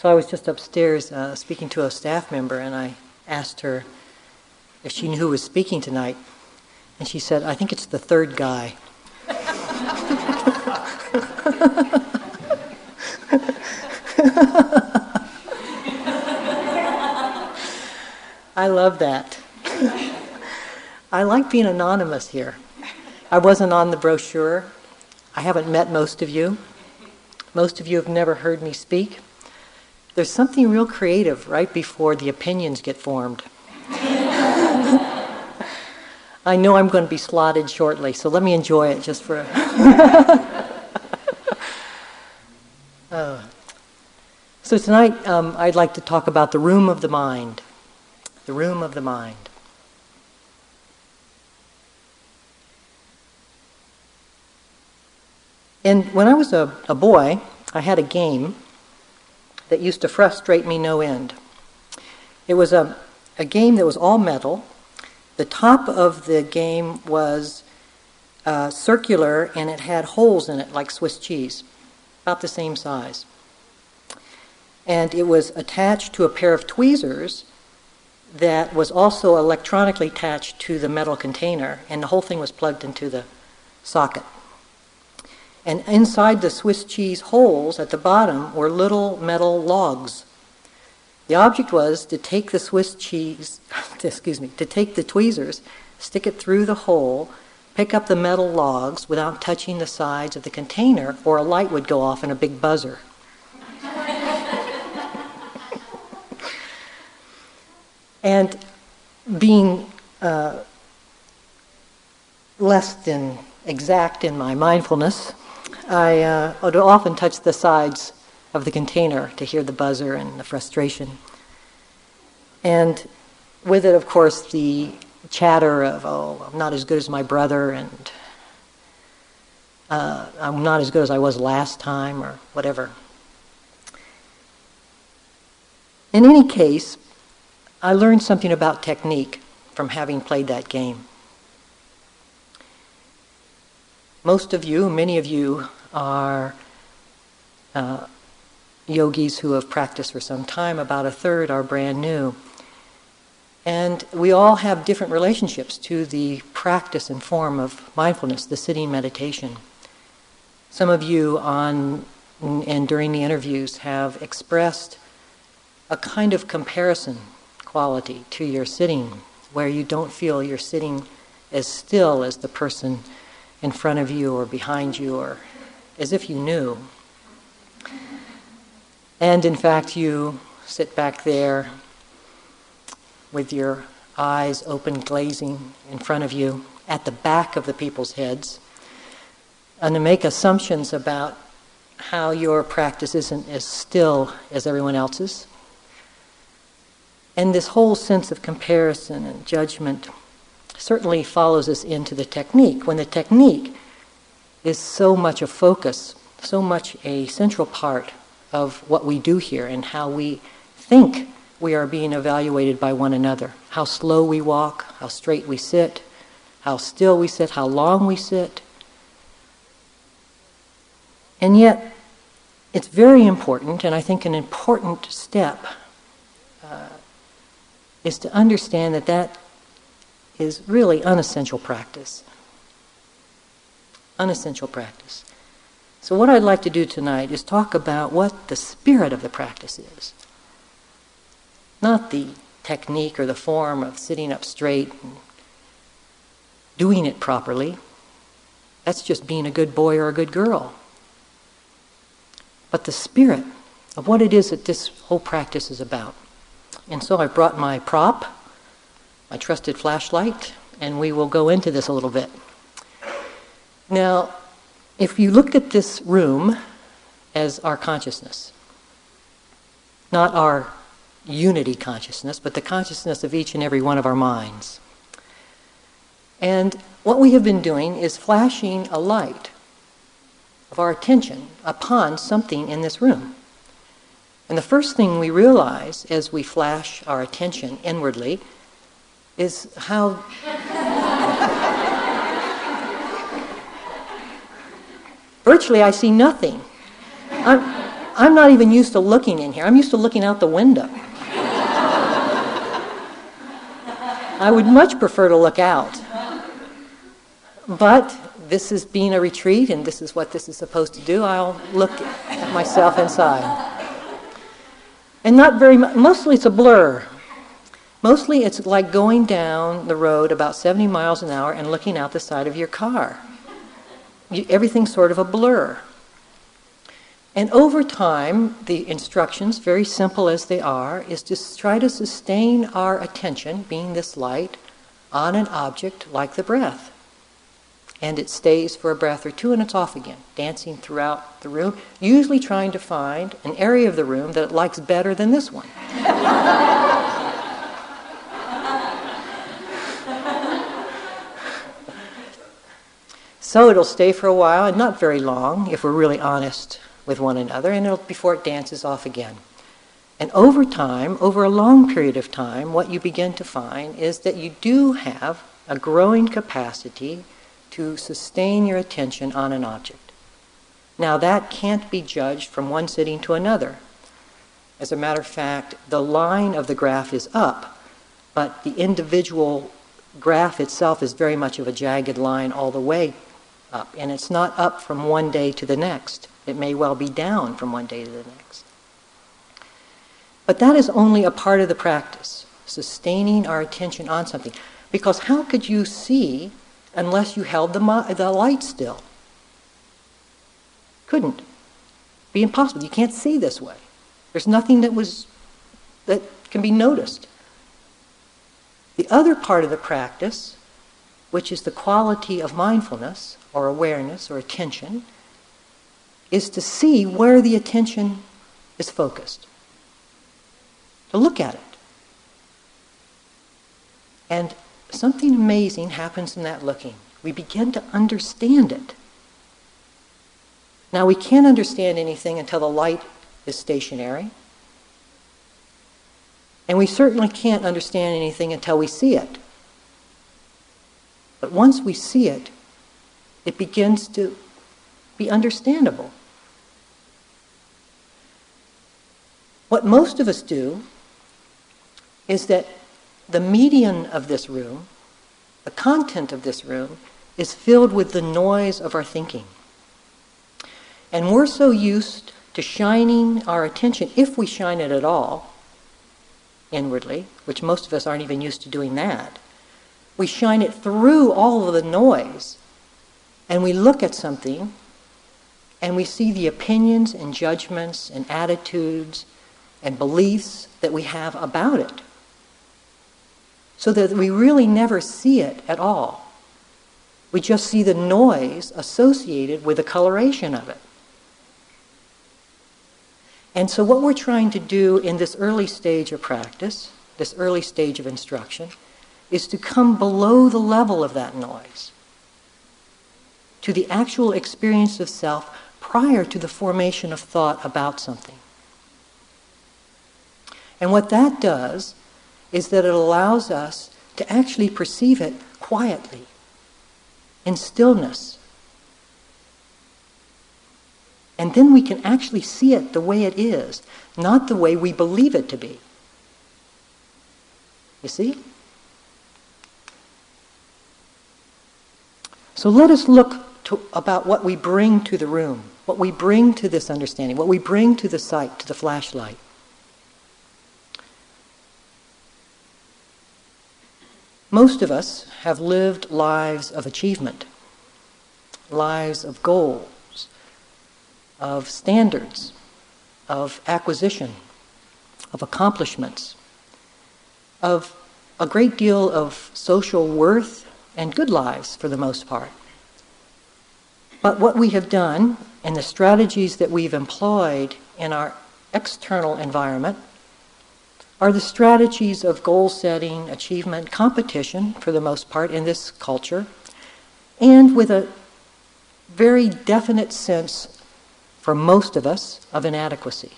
So I was just upstairs uh, speaking to a staff member, and I asked her if she knew who was speaking tonight. And she said, I think it's the third guy. I love that. I like being anonymous here. I wasn't on the brochure. I haven't met most of you. Most of you have never heard me speak. There's something real creative right before the opinions get formed. I know I'm going to be slotted shortly, so let me enjoy it just for a. uh, so, tonight um, I'd like to talk about the room of the mind. The room of the mind. And when I was a, a boy, I had a game that used to frustrate me no end. It was a, a game that was all metal. The top of the game was uh, circular and it had holes in it like Swiss cheese, about the same size. And it was attached to a pair of tweezers that was also electronically attached to the metal container, and the whole thing was plugged into the socket. And inside the Swiss cheese holes at the bottom were little metal logs. The object was to take the Swiss cheese, excuse me, to take the tweezers, stick it through the hole, pick up the metal logs without touching the sides of the container, or a light would go off in a big buzzer. and being uh, less than exact in my mindfulness, I uh, would often touch the sides of the container to hear the buzzer and the frustration. And with it, of course, the chatter of, oh, I'm not as good as my brother, and uh, I'm not as good as I was last time, or whatever. In any case, I learned something about technique from having played that game. Most of you, many of you, are uh, yogis who have practiced for some time. About a third are brand new. And we all have different relationships to the practice and form of mindfulness, the sitting meditation. Some of you on and during the interviews have expressed a kind of comparison quality to your sitting, where you don't feel you're sitting as still as the person in front of you or behind you or as if you knew. And in fact, you sit back there with your eyes open, glazing in front of you at the back of the people's heads, and to make assumptions about how your practice isn't as still as everyone else's. And this whole sense of comparison and judgment certainly follows us into the technique. When the technique is so much a focus, so much a central part of what we do here and how we think we are being evaluated by one another. How slow we walk, how straight we sit, how still we sit, how long we sit. And yet, it's very important, and I think an important step uh, is to understand that that is really unessential practice unessential practice. So, what I'd like to do tonight is talk about what the spirit of the practice is. Not the technique or the form of sitting up straight and doing it properly. That's just being a good boy or a good girl. But the spirit of what it is that this whole practice is about. And so I brought my prop, my trusted flashlight, and we will go into this a little bit. Now, if you looked at this room as our consciousness, not our unity consciousness, but the consciousness of each and every one of our minds. And what we have been doing is flashing a light of our attention upon something in this room. And the first thing we realize as we flash our attention inwardly is how virtually I see nothing. I'm, I'm not even used to looking in here. I'm used to looking out the window. I would much prefer to look out. But this is being a retreat and this is what this is supposed to do. I'll look at myself inside. And not very much, mostly it's a blur. Mostly it's like going down the road about 70 miles an hour and looking out the side of your car. You, everything's sort of a blur. And over time, the instructions, very simple as they are, is to try to sustain our attention, being this light, on an object like the breath. And it stays for a breath or two and it's off again, dancing throughout the room, usually trying to find an area of the room that it likes better than this one. so it'll stay for a while, and not very long, if we're really honest with one another and before it dances off again. And over time, over a long period of time, what you begin to find is that you do have a growing capacity to sustain your attention on an object. Now, that can't be judged from one sitting to another. As a matter of fact, the line of the graph is up, but the individual graph itself is very much of a jagged line all the way up, and it's not up from one day to the next. It may well be down from one day to the next. But that is only a part of the practice, sustaining our attention on something. Because how could you see unless you held the, the light still? Couldn't. Be impossible. You can't see this way. There's nothing that was that can be noticed. The other part of the practice, which is the quality of mindfulness or awareness or attention, is to see where the attention is focused, to look at it. And something amazing happens in that looking. We begin to understand it. Now, we can't understand anything until the light is stationary. And we certainly can't understand anything until we see it. But once we see it, it begins to be understandable. What most of us do is that the median of this room, the content of this room, is filled with the noise of our thinking. And we're so used to shining our attention, if we shine it at all, inwardly, which most of us aren't even used to doing that, we shine it through all of the noise and we look at something and we see the opinions and judgments and attitudes and beliefs that we have about it. So that we really never see it at all. We just see the noise associated with the coloration of it. And so, what we're trying to do in this early stage of practice, this early stage of instruction, is to come below the level of that noise to the actual experience of self prior to the formation of thought about something. And what that does is that it allows us to actually perceive it quietly, in stillness. And then we can actually see it the way it is, not the way we believe it to be. You see? So let us look to, about what we bring to the room, what we bring to this understanding, what we bring to the sight, to the flashlight. Most of us have lived lives of achievement, lives of goals, of standards, of acquisition, of accomplishments, of a great deal of social worth and good lives for the most part. But what we have done and the strategies that we've employed in our external environment are the strategies of goal setting, achievement, competition, for the most part, in this culture, and with a very definite sense, for most of us, of inadequacy.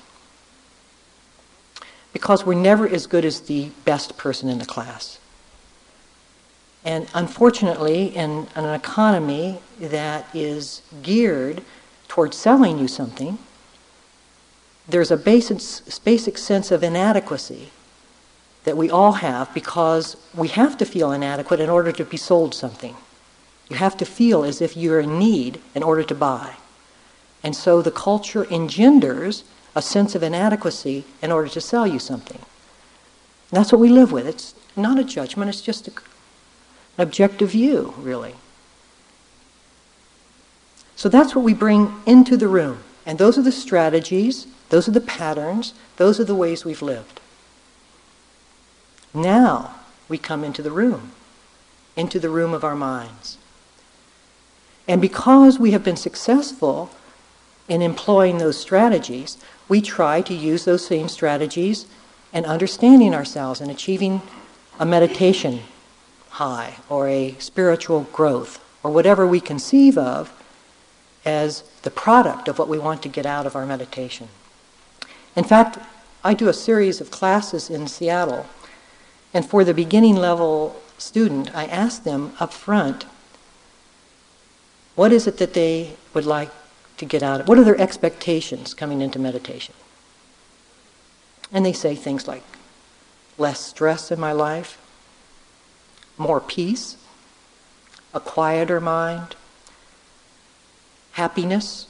Because we're never as good as the best person in the class. And unfortunately, in an economy that is geared towards selling you something, there's a basic, basic sense of inadequacy that we all have because we have to feel inadequate in order to be sold something. You have to feel as if you're in need in order to buy. And so the culture engenders a sense of inadequacy in order to sell you something. And that's what we live with. It's not a judgment, it's just a, objective view, really. So that's what we bring into the room. And those are the strategies, those are the patterns, those are the ways we've lived. Now we come into the room, into the room of our minds. And because we have been successful in employing those strategies, we try to use those same strategies and understanding ourselves and achieving a meditation high or a spiritual growth or whatever we conceive of as the product of what we want to get out of our meditation. In fact, I do a series of classes in Seattle, and for the beginning level student, I ask them up front what is it that they would like to get out of what are their expectations coming into meditation? And they say things like less stress in my life, more peace, a quieter mind, happiness,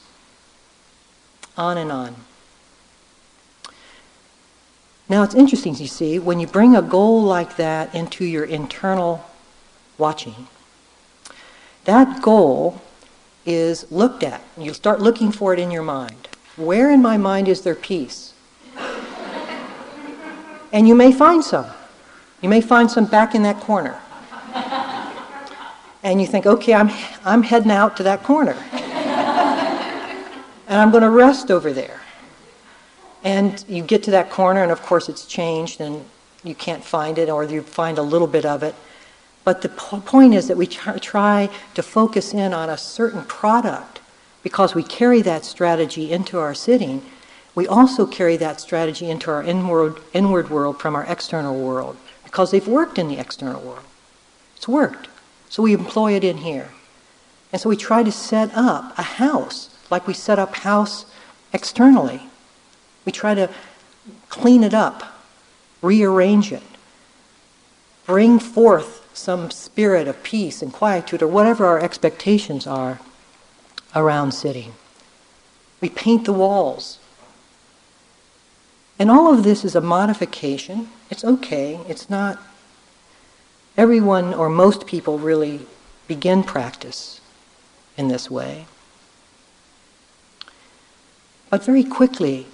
on and on. Now it's interesting, you see, when you bring a goal like that into your internal watching, that goal is looked at. You start looking for it in your mind. Where in my mind is there peace? and you may find some. You may find some back in that corner. And you think, okay, I'm, I'm heading out to that corner. and I'm going to rest over there. And you get to that corner, and of course it's changed, and you can't find it, or you find a little bit of it. But the point is that we try to focus in on a certain product because we carry that strategy into our sitting. We also carry that strategy into our inward, inward world from our external world because they've worked in the external world. It's worked. So we employ it in here. And so we try to set up a house like we set up house externally. We try to clean it up, rearrange it, bring forth some spirit of peace and quietude or whatever our expectations are around sitting. We paint the walls. And all of this is a modification. It's okay. It's not. Everyone or most people really begin practice in this way. But very quickly,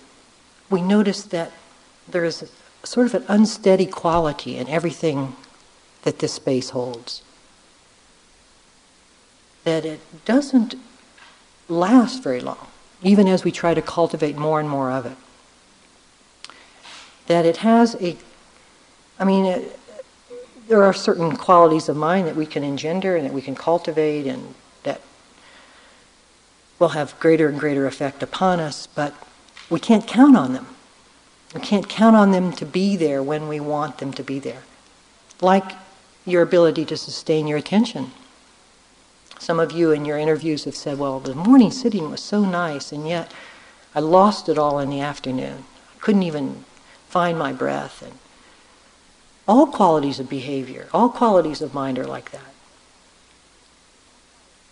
we notice that there is a, sort of an unsteady quality in everything that this space holds. That it doesn't last very long, even as we try to cultivate more and more of it. That it has a, I mean, it, there are certain qualities of mind that we can engender and that we can cultivate and that will have greater and greater effect upon us, but we can't count on them. We can't count on them to be there when we want them to be there. Like your ability to sustain your attention. Some of you in your interviews have said, well, the morning sitting was so nice, and yet I lost it all in the afternoon. I couldn't even find my breath. And all qualities of behavior, all qualities of mind are like that.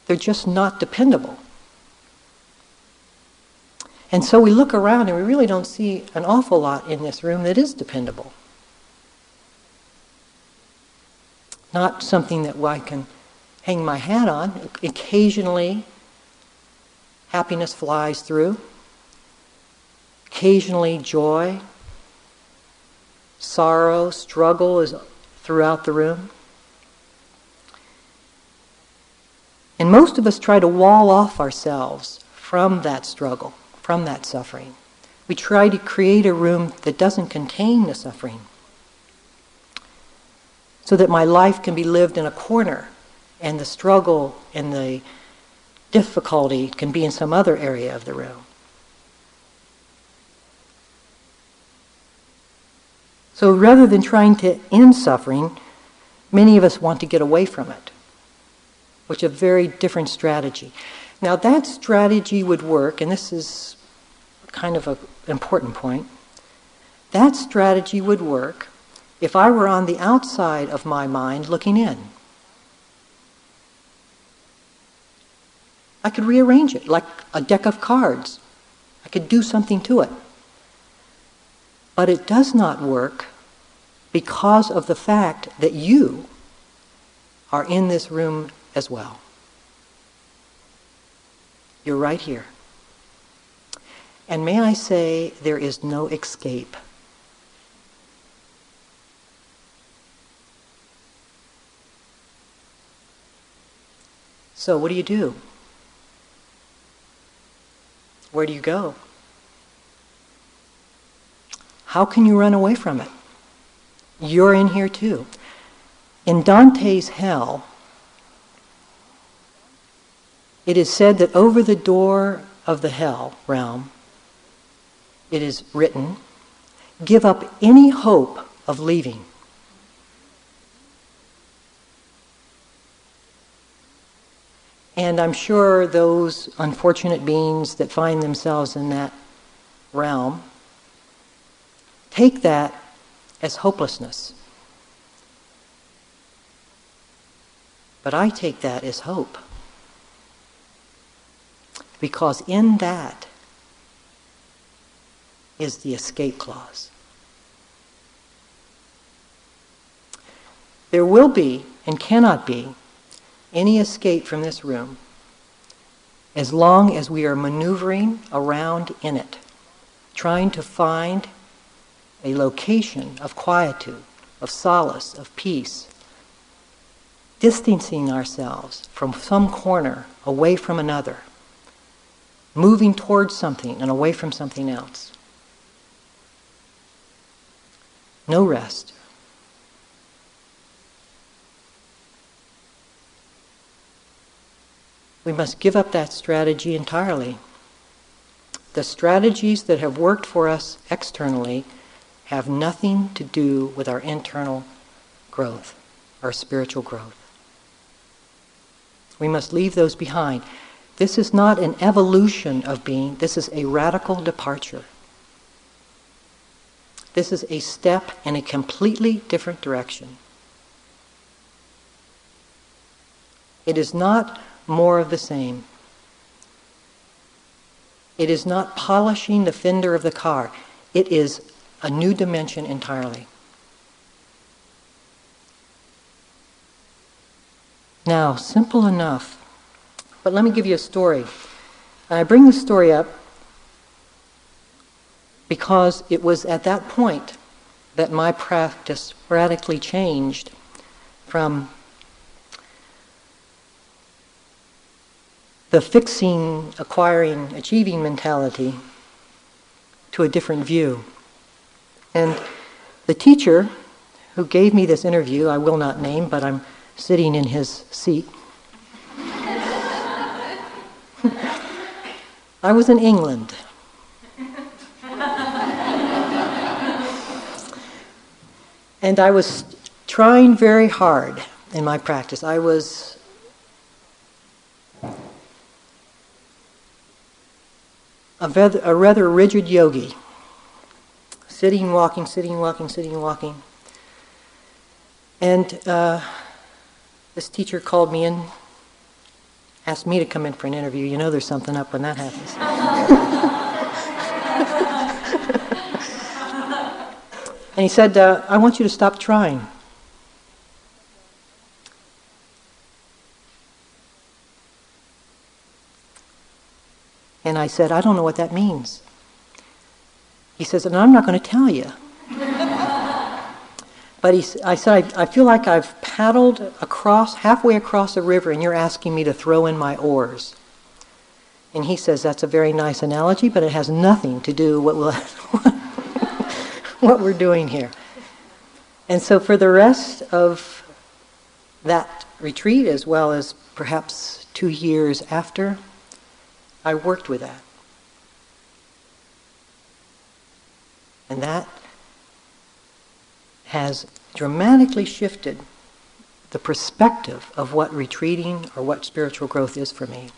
They're just not dependable. And so we look around and we really don't see an awful lot in this room that is dependable. not something that I can hang my hat on. Occasionally, happiness flies through. Occasionally, joy, sorrow, struggle is throughout the room. And most of us try to wall off ourselves from that struggle, from that suffering. We try to create a room that doesn't contain the suffering so that my life can be lived in a corner and the struggle and the difficulty can be in some other area of the room. So rather than trying to end suffering, many of us want to get away from it, which is a very different strategy. Now, that strategy would work, and this is kind of an important point. That strategy would work if I were on the outside of my mind looking in. I could rearrange it like a deck of cards. I could do something to it. But it does not work because of the fact that you are in this room as well. You're right here. And may I say, there is no escape. So, what do you do? Where do you go? How can you run away from it? You're in here too. In Dante's hell, it is said that over the door of the hell realm, it is written, give up any hope of leaving. And I'm sure those unfortunate beings that find themselves in that realm take that as hopelessness. But I take that as hope. Because in that is the escape clause. There will be and cannot be any escape from this room as long as we are maneuvering around in it, trying to find a location of quietude, of solace, of peace, distancing ourselves from some corner away from another, moving towards something and away from something else. No rest. We must give up that strategy entirely. The strategies that have worked for us externally have nothing to do with our internal growth, our spiritual growth. We must leave those behind. This is not an evolution of being, this is a radical departure. This is a step in a completely different direction. It is not more of the same. It is not polishing the fender of the car. It is a new dimension entirely. Now, simple enough, but let me give you a story. I bring this story up because it was at that point that my practice radically changed from the fixing, acquiring, achieving mentality to a different view. And the teacher who gave me this interview, I will not name, but I'm sitting in his seat. I was in England. and I was trying very hard in my practice. I was a rather, rigid yogi, sitting, walking, sitting, walking, sitting, walking. And uh, this teacher called me in, asked me to come in for an interview. You know there's something up when that happens. and he said, uh, I want you to stop trying. And I said, I don't know what that means. He says, and I'm not going to tell you. but he, I said, I, I feel like I've paddled across, halfway across a river, and you're asking me to throw in my oars. And he says, that's a very nice analogy, but it has nothing to do with what we're doing here. And so for the rest of that retreat, as well as perhaps two years after, I worked with that. And that has dramatically shifted the perspective of what retreating or what spiritual growth is for me.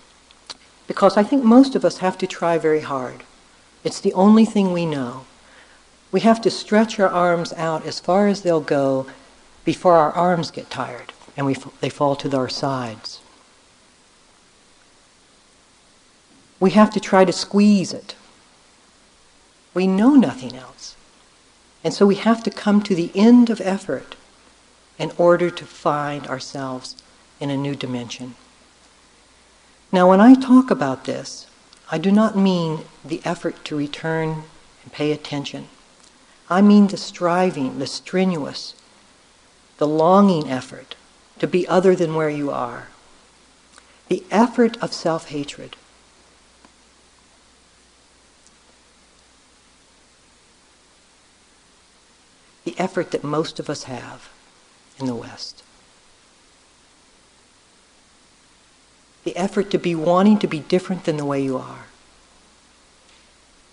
Because I think most of us have to try very hard. It's the only thing we know. We have to stretch our arms out as far as they'll go before our arms get tired and we, they fall to our sides. We have to try to squeeze it. We know nothing else. And so we have to come to the end of effort in order to find ourselves in a new dimension. Now, when I talk about this, I do not mean the effort to return and pay attention. I mean the striving, the strenuous, the longing effort to be other than where you are. The effort of self hatred. The effort that most of us have in the West. The effort to be wanting to be different than the way you are,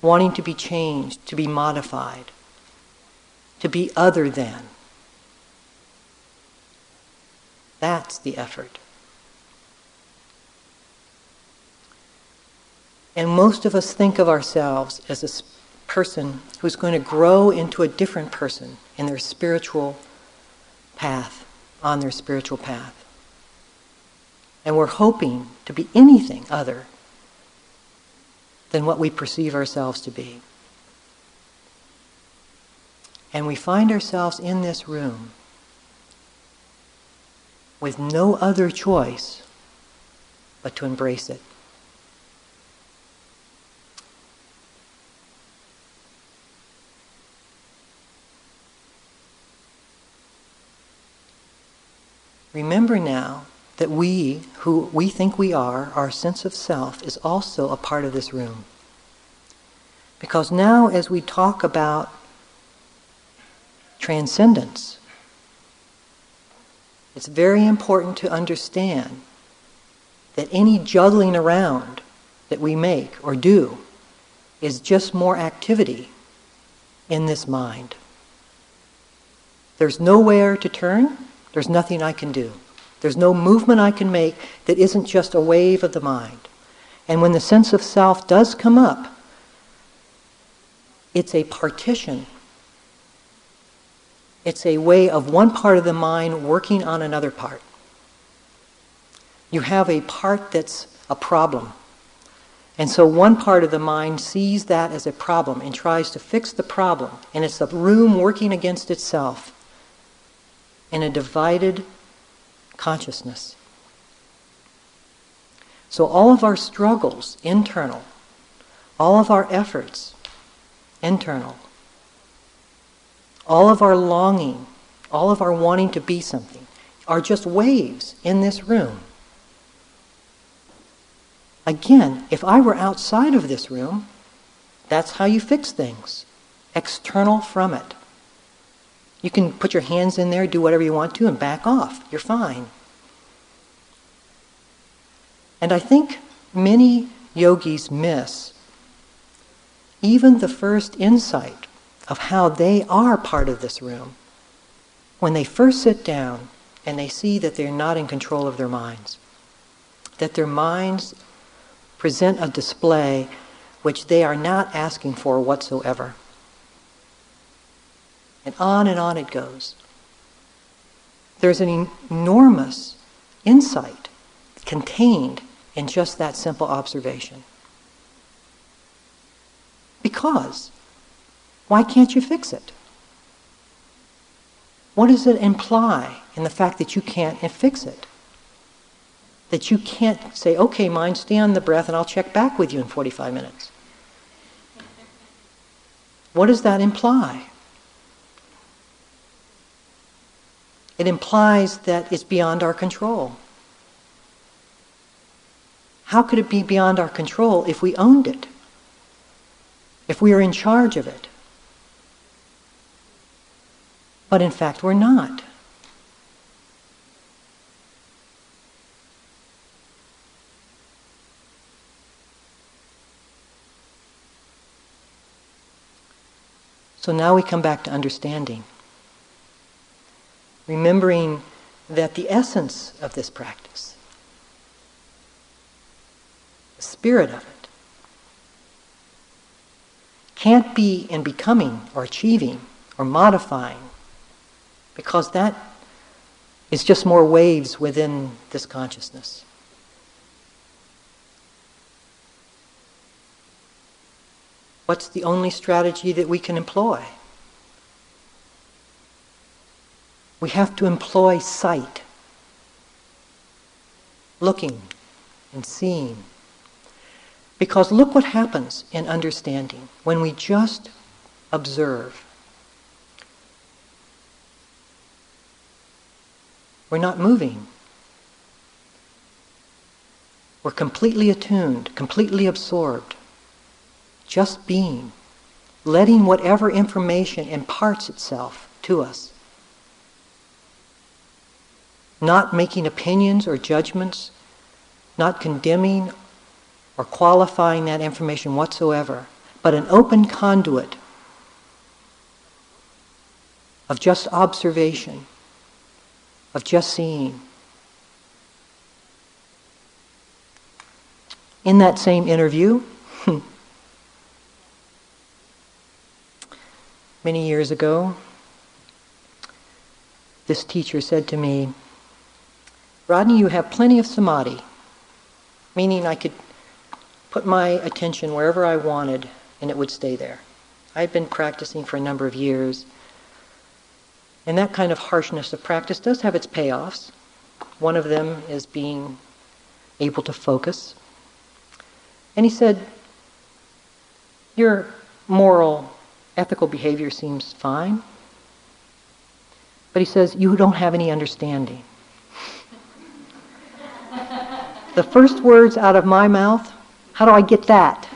wanting to be changed, to be modified, to be other than. That's the effort. And most of us think of ourselves as a person who's going to grow into a different person in their spiritual path, on their spiritual path. And we're hoping to be anything other than what we perceive ourselves to be. And we find ourselves in this room with no other choice but to embrace it. Remember now that we, who we think we are, our sense of self, is also a part of this room. Because now, as we talk about transcendence, it's very important to understand that any juggling around that we make or do is just more activity in this mind. There's nowhere to turn, there's nothing I can do. There's no movement I can make that isn't just a wave of the mind. And when the sense of self does come up, it's a partition it's a way of one part of the mind working on another part. You have a part that's a problem. And so one part of the mind sees that as a problem and tries to fix the problem. And it's the room working against itself in a divided consciousness. So all of our struggles, internal, all of our efforts, internal, all of our longing, all of our wanting to be something, are just waves in this room. Again, if I were outside of this room, that's how you fix things external from it. You can put your hands in there, do whatever you want to, and back off. You're fine. And I think many yogis miss even the first insight of how they are part of this room when they first sit down and they see that they're not in control of their minds, that their minds present a display which they are not asking for whatsoever. And on and on it goes. There's an enormous insight contained in just that simple observation. Because why can't you fix it? What does it imply in the fact that you can't fix it? That you can't say, okay, mind, stay on the breath and I'll check back with you in 45 minutes. What does that imply? It implies that it's beyond our control. How could it be beyond our control if we owned it? If we are in charge of it? But in fact, we're not. So now we come back to understanding. Remembering that the essence of this practice, the spirit of it, can't be in becoming or achieving or modifying because that is just more waves within this consciousness. What's the only strategy that we can employ? We have to employ sight, looking and seeing. Because look what happens in understanding when we just observe. We're not moving. We're completely attuned, completely absorbed, just being, letting whatever information imparts itself to us. Not making opinions or judgments, not condemning or qualifying that information whatsoever, but an open conduit of just observation, of just seeing. In that same interview, many years ago, this teacher said to me, Rodney, you have plenty of samadhi, meaning I could put my attention wherever I wanted and it would stay there. I'd been practicing for a number of years. And that kind of harshness of practice does have its payoffs. One of them is being able to focus. And he said, Your moral, ethical behavior seems fine. But he says, You don't have any understanding. The first words out of my mouth how do I get that?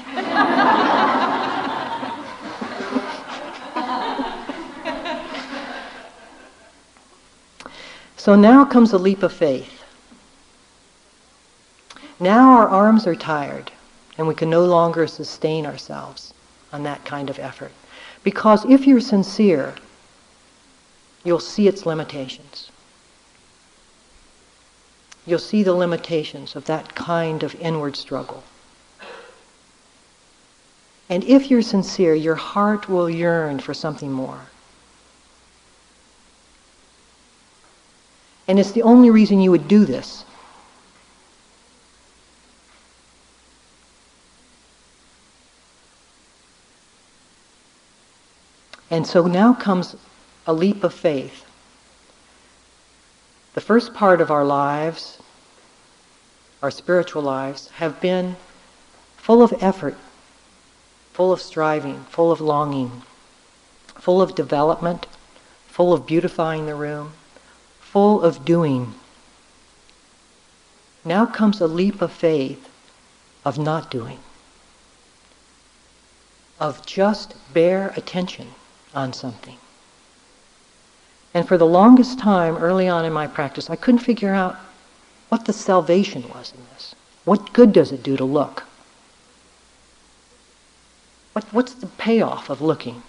so now comes a leap of faith. Now our arms are tired and we can no longer sustain ourselves on that kind of effort. Because if you're sincere, you'll see its limitations. You'll see the limitations of that kind of inward struggle. And if you're sincere, your heart will yearn for something more. And it's the only reason you would do this. And so now comes a leap of faith. The first part of our lives, our spiritual lives, have been full of effort full of striving, full of longing, full of development, full of beautifying the room, full of doing. Now comes a leap of faith of not doing, of just bare attention on something. And for the longest time early on in my practice, I couldn't figure out what the salvation was in this. What good does it do to look? What, what's the payoff of looking?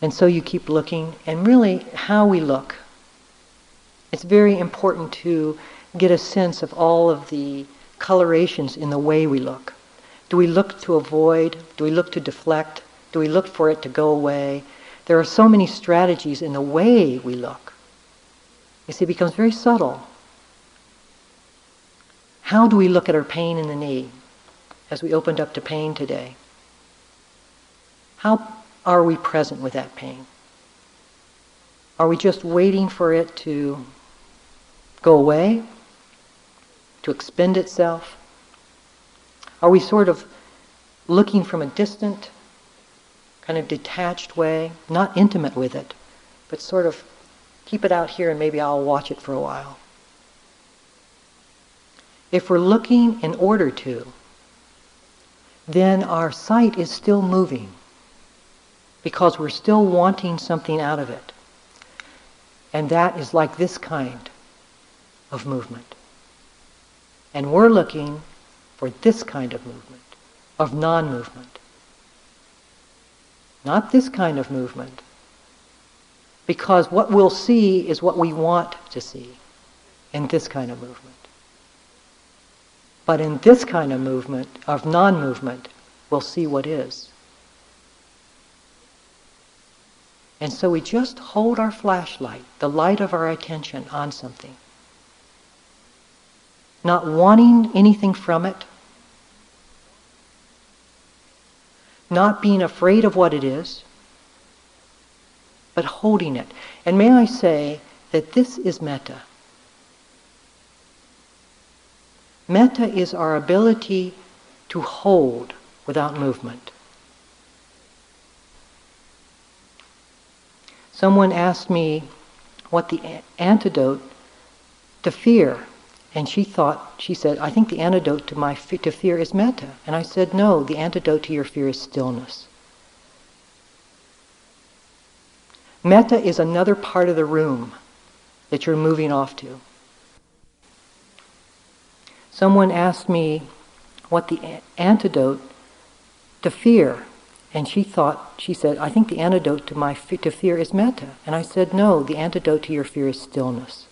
And so you keep looking, and really, how we look. It's very important to get a sense of all of the colorations in the way we look. Do we look to avoid? Do we look to deflect? Do we look for it to go away? There are so many strategies in the way we look. You see, it becomes very subtle. How do we look at our pain in the knee as we opened up to pain today? How are we present with that pain? Are we just waiting for it to go away, to expend itself? Are we sort of looking from a distant kind of detached way, not intimate with it, but sort of keep it out here and maybe I'll watch it for a while. If we're looking in order to, then our sight is still moving because we're still wanting something out of it. And that is like this kind of movement. And we're looking for this kind of movement, of non movement. not this kind of movement. Because what we'll see is what we want to see in this kind of movement. But in this kind of movement, of non movement, we'll see what is. And so we just hold our flashlight, the light of our attention, on something. Not wanting anything from it, not being afraid of what it is, but holding it. And may I say that this is metta. Metta is our ability to hold without movement. Someone asked me what the antidote to fear, and she thought, she said, I think the antidote to my to fear is metta. And I said, no, the antidote to your fear is stillness. Metta is another part of the room that you're moving off to. Someone asked me what the antidote to fear and she thought, she said, I think the antidote to my to fear is metta. And I said, no, the antidote to your fear is stillness.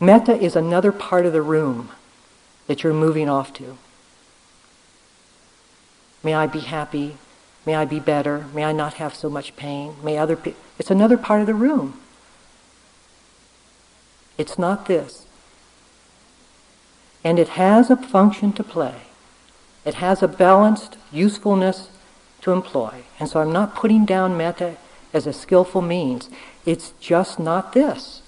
Metta is another part of the room that you're moving off to. May I be happy. May I be better. May I not have so much pain. May other people. It's another part of the room. It's not this. And it has a function to play. It has a balanced usefulness to employ. And so I'm not putting down metta as a skillful means. It's just not this.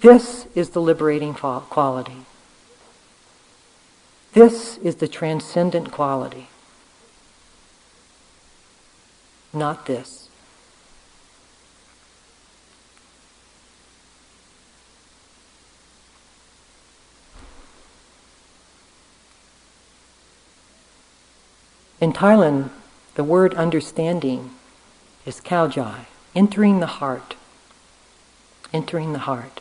This is the liberating quality. This is the transcendent quality. Not this. In Thailand, the word understanding is khao jai, entering the heart. Entering the heart.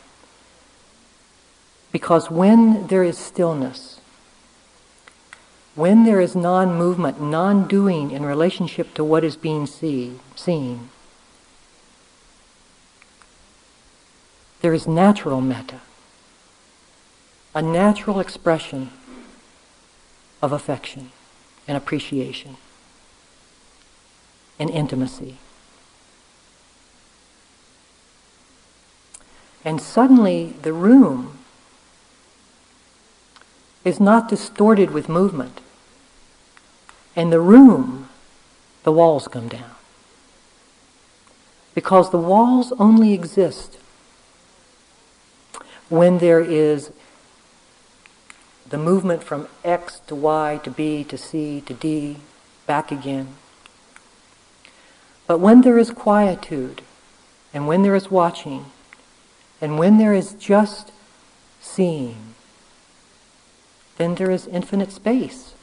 Because when there is stillness, when there is non movement, non doing in relationship to what is being see, seen, there is natural metta, a natural expression of affection and appreciation and intimacy. And suddenly the room is not distorted with movement. And the room, the walls come down. Because the walls only exist when there is the movement from X to Y to B to C to D, back again. But when there is quietude, and when there is watching, and when there is just seeing, then there is infinite space.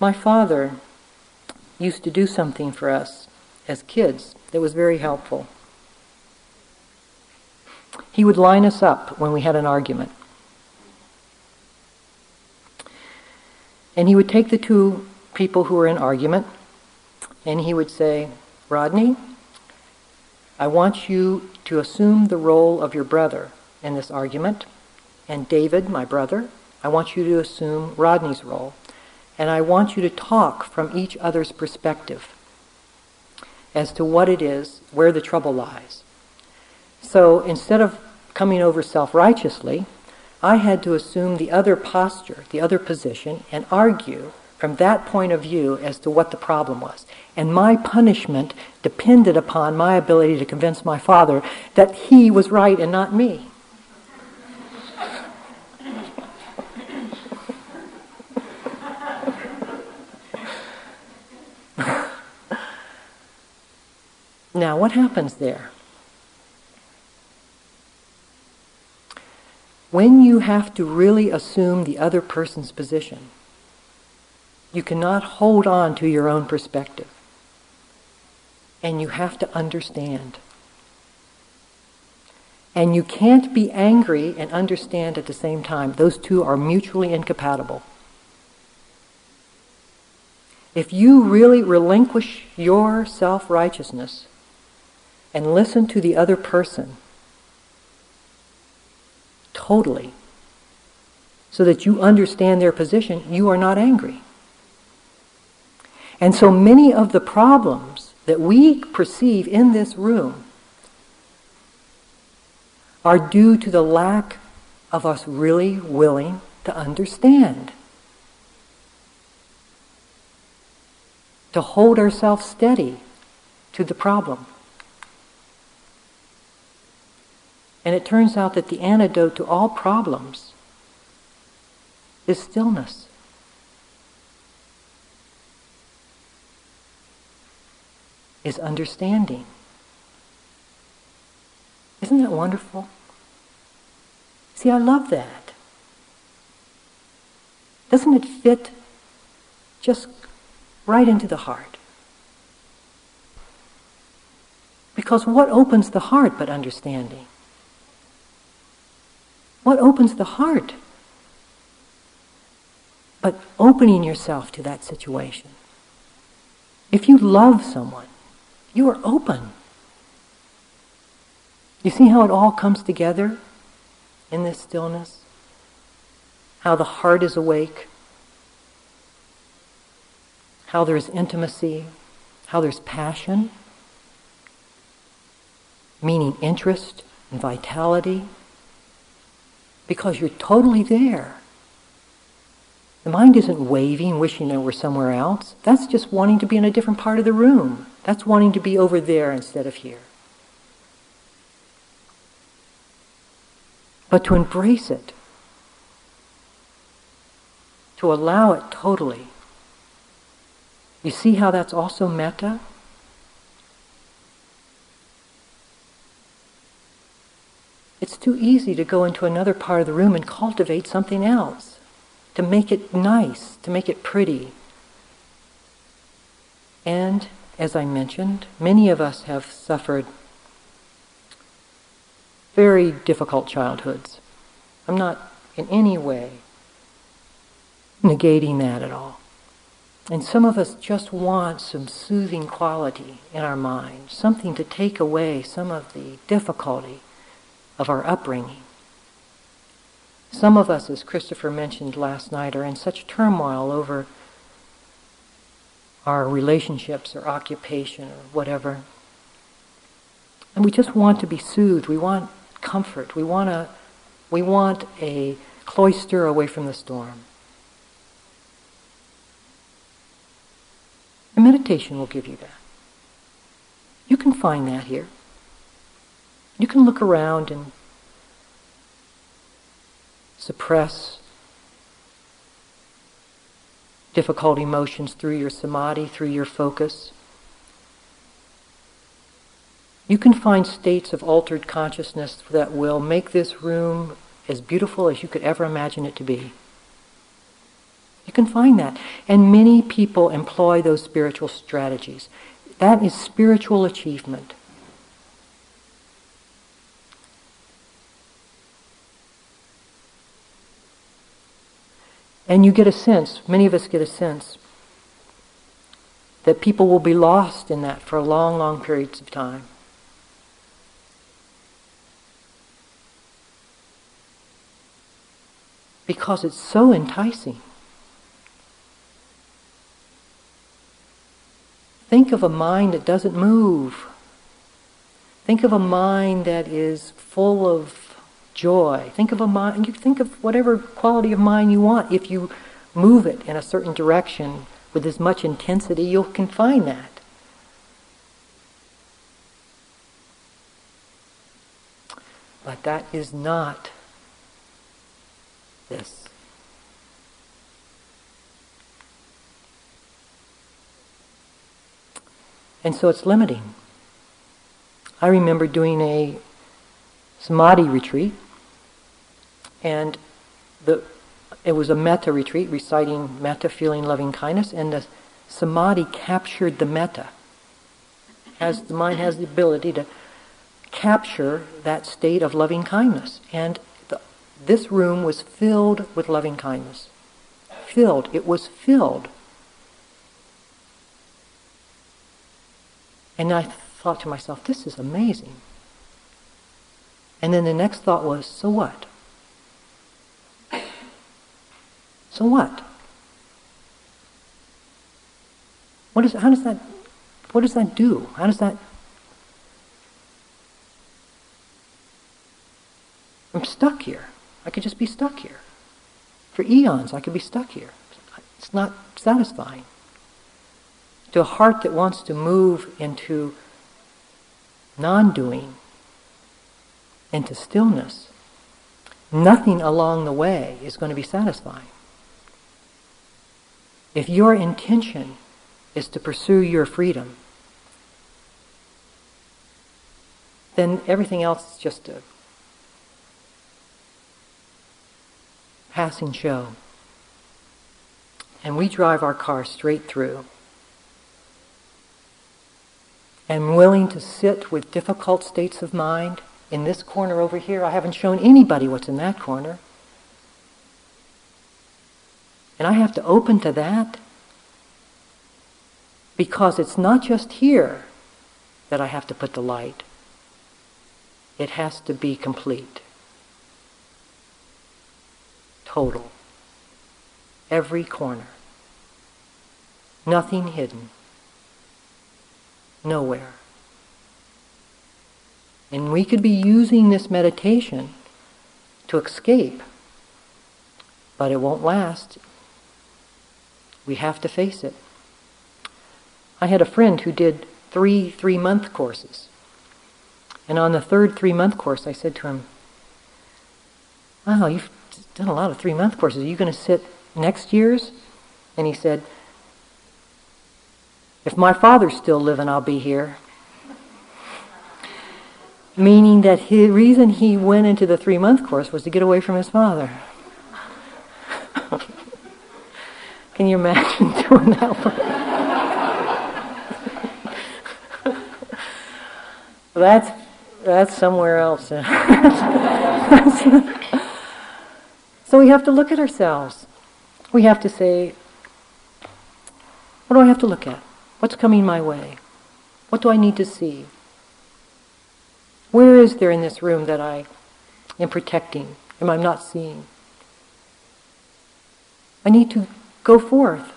My father used to do something for us as kids that was very helpful. He would line us up when we had an argument. And he would take the two people who were in argument and he would say, Rodney, I want you to assume the role of your brother in this argument. And David, my brother, I want you to assume Rodney's role and I want you to talk from each other's perspective as to what it is, where the trouble lies. So instead of coming over self righteously, I had to assume the other posture, the other position, and argue from that point of view as to what the problem was. And my punishment depended upon my ability to convince my father that he was right and not me. Now, what happens there? When you have to really assume the other person's position, you cannot hold on to your own perspective. and you have to understand. And you can't be angry and understand at the same time. Those two are mutually incompatible. If you really relinquish your self righteousness and listen to the other person totally, so that you understand their position, you are not angry. And so many of the problems that we perceive in this room are due to the lack of us really willing to understand. To hold ourselves steady to the problem. And it turns out that the antidote to all problems is stillness. Is understanding. Isn't that wonderful? See, I love that. Doesn't it fit just right into the heart? Because what opens the heart but understanding? What opens the heart but opening yourself to that situation? If you love someone, you are open. You see how it all comes together in this stillness? How the heart is awake, how there's intimacy, how there's passion, meaning interest and vitality, because you're totally there. The mind isn't waving, wishing it were somewhere else. That's just wanting to be in a different part of the room. That's wanting to be over there instead of here. but to embrace it, to allow it totally. You see how that's also metta? It's too easy to go into another part of the room and cultivate something else, to make it nice, to make it pretty. And, as I mentioned, many of us have suffered very difficult childhoods. I'm not in any way negating that at all. And some of us just want some soothing quality in our mind, something to take away some of the difficulty of our upbringing. Some of us, as Christopher mentioned last night, are in such turmoil over our relationships or occupation or whatever. And we just want to be soothed. We want comfort. We want a, we want a cloister away from the storm. And meditation will give you that. You can find that here. You can look around and suppress difficult emotions through your samadhi, through your focus. You can find states of altered consciousness that will make this room as beautiful as you could ever imagine it to be. You can find that. And many people employ those spiritual strategies. That is spiritual achievement. And you get a sense, many of us get a sense, that people will be lost in that for long, long periods of time. because it's so enticing. Think of a mind that doesn't move. Think of a mind that is full of joy. Think of a mind, you think of whatever quality of mind you want. If you move it in a certain direction with as much intensity, you can find that. But that is not this. And so it's limiting. I remember doing a samadhi retreat, and the it was a metta retreat, reciting metta, feeling loving kindness, and the samadhi captured the metta. As the mind has the ability to capture that state of loving kindness. And the, this room was filled with loving kindness. Filled. It was filled. And I thought to myself, this is amazing. And then the next thought was, so what? So what? What is, how does that, what does that do? How does that, I'm stuck here. I could just be stuck here. For eons, I could be stuck here. It's not satisfying. To a heart that wants to move into non doing, into stillness, nothing along the way is going to be satisfying. If your intention is to pursue your freedom, then everything else is just a passing show. And we drive our car straight through. And willing to sit with difficult states of mind in this corner over here. I haven't shown anybody what's in that corner. And I have to open to that because it's not just here that I have to put the light. It has to be complete. Total. Every corner. Nothing hidden. Nowhere. And we could be using this meditation to escape, but it won't last. We have to face it. I had a friend who did three three month courses. And on the third three month course, I said to him, Wow, you've done a lot of three month courses. Are you going to sit next year's? And he said, If my father's still living, I'll be here. Meaning that the reason he went into the three month course was to get away from his father. Can you imagine doing that? that's that's somewhere else. so we have to look at ourselves. We have to say, what do I have to look at? What's coming my way? What do I need to see? Where is there in this room that I am protecting, am I not seeing? I need to go forth,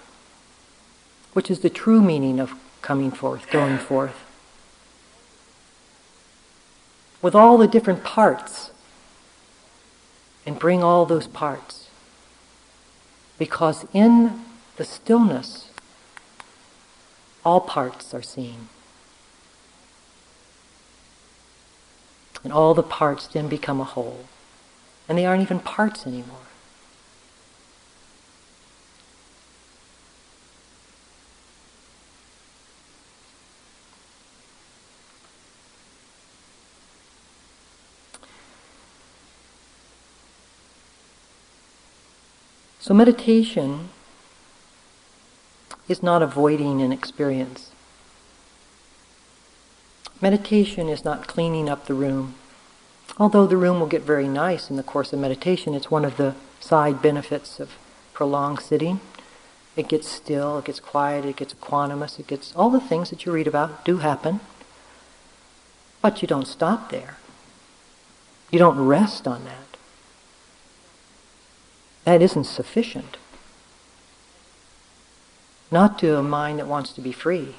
which is the true meaning of coming forth, going forth. With all the different parts, and bring all those parts. Because in the stillness, all parts are seen. And all the parts then become a whole. And they aren't even parts anymore. Meditation is not avoiding an experience. Meditation is not cleaning up the room. Although the room will get very nice in the course of meditation, it's one of the side benefits of prolonged sitting. It gets still, it gets quiet, it gets equanimous, it gets all the things that you read about do happen. But you don't stop there. You don't rest on that. That isn't sufficient. Not to a mind that wants to be free.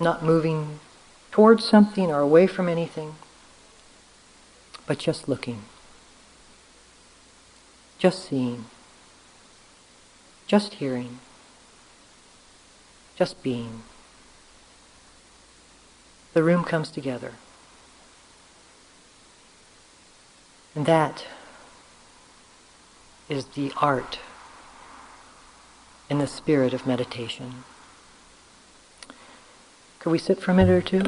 Not moving towards something or away from anything, but just looking, just seeing, just hearing, just being the room comes together. And that is the art and the spirit of meditation. Could we sit for a minute or two?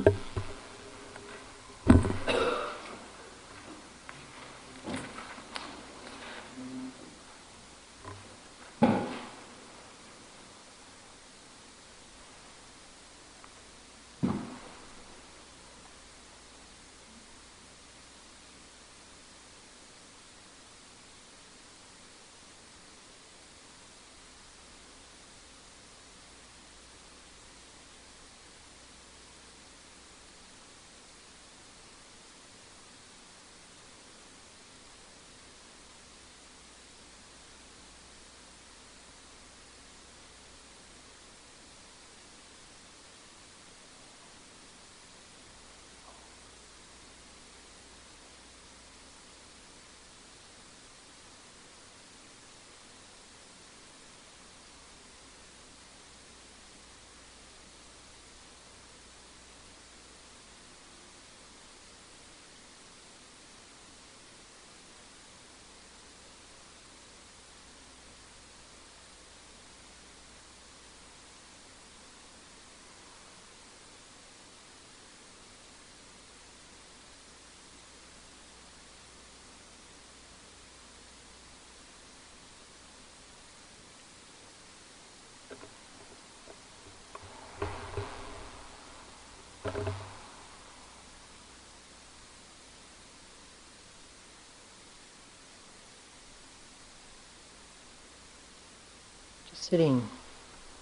Sitting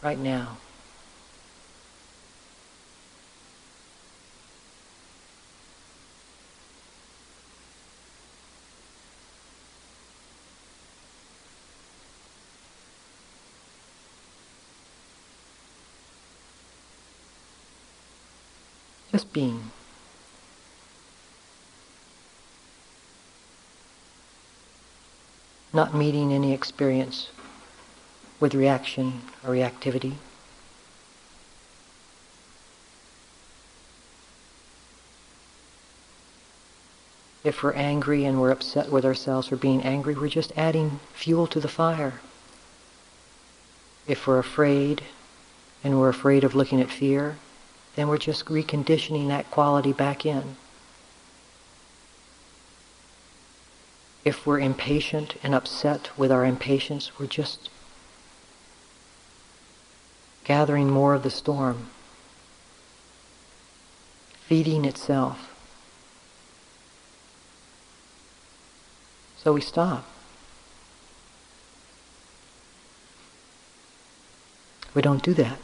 right now. Just being. Not meeting any experience with reaction or reactivity. If we're angry and we're upset with ourselves for being angry, we're just adding fuel to the fire. If we're afraid and we're afraid of looking at fear, then we're just reconditioning that quality back in. If we're impatient and upset with our impatience, we're just gathering more of the storm, feeding itself. So we stop. We don't do that.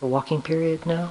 So walking period now.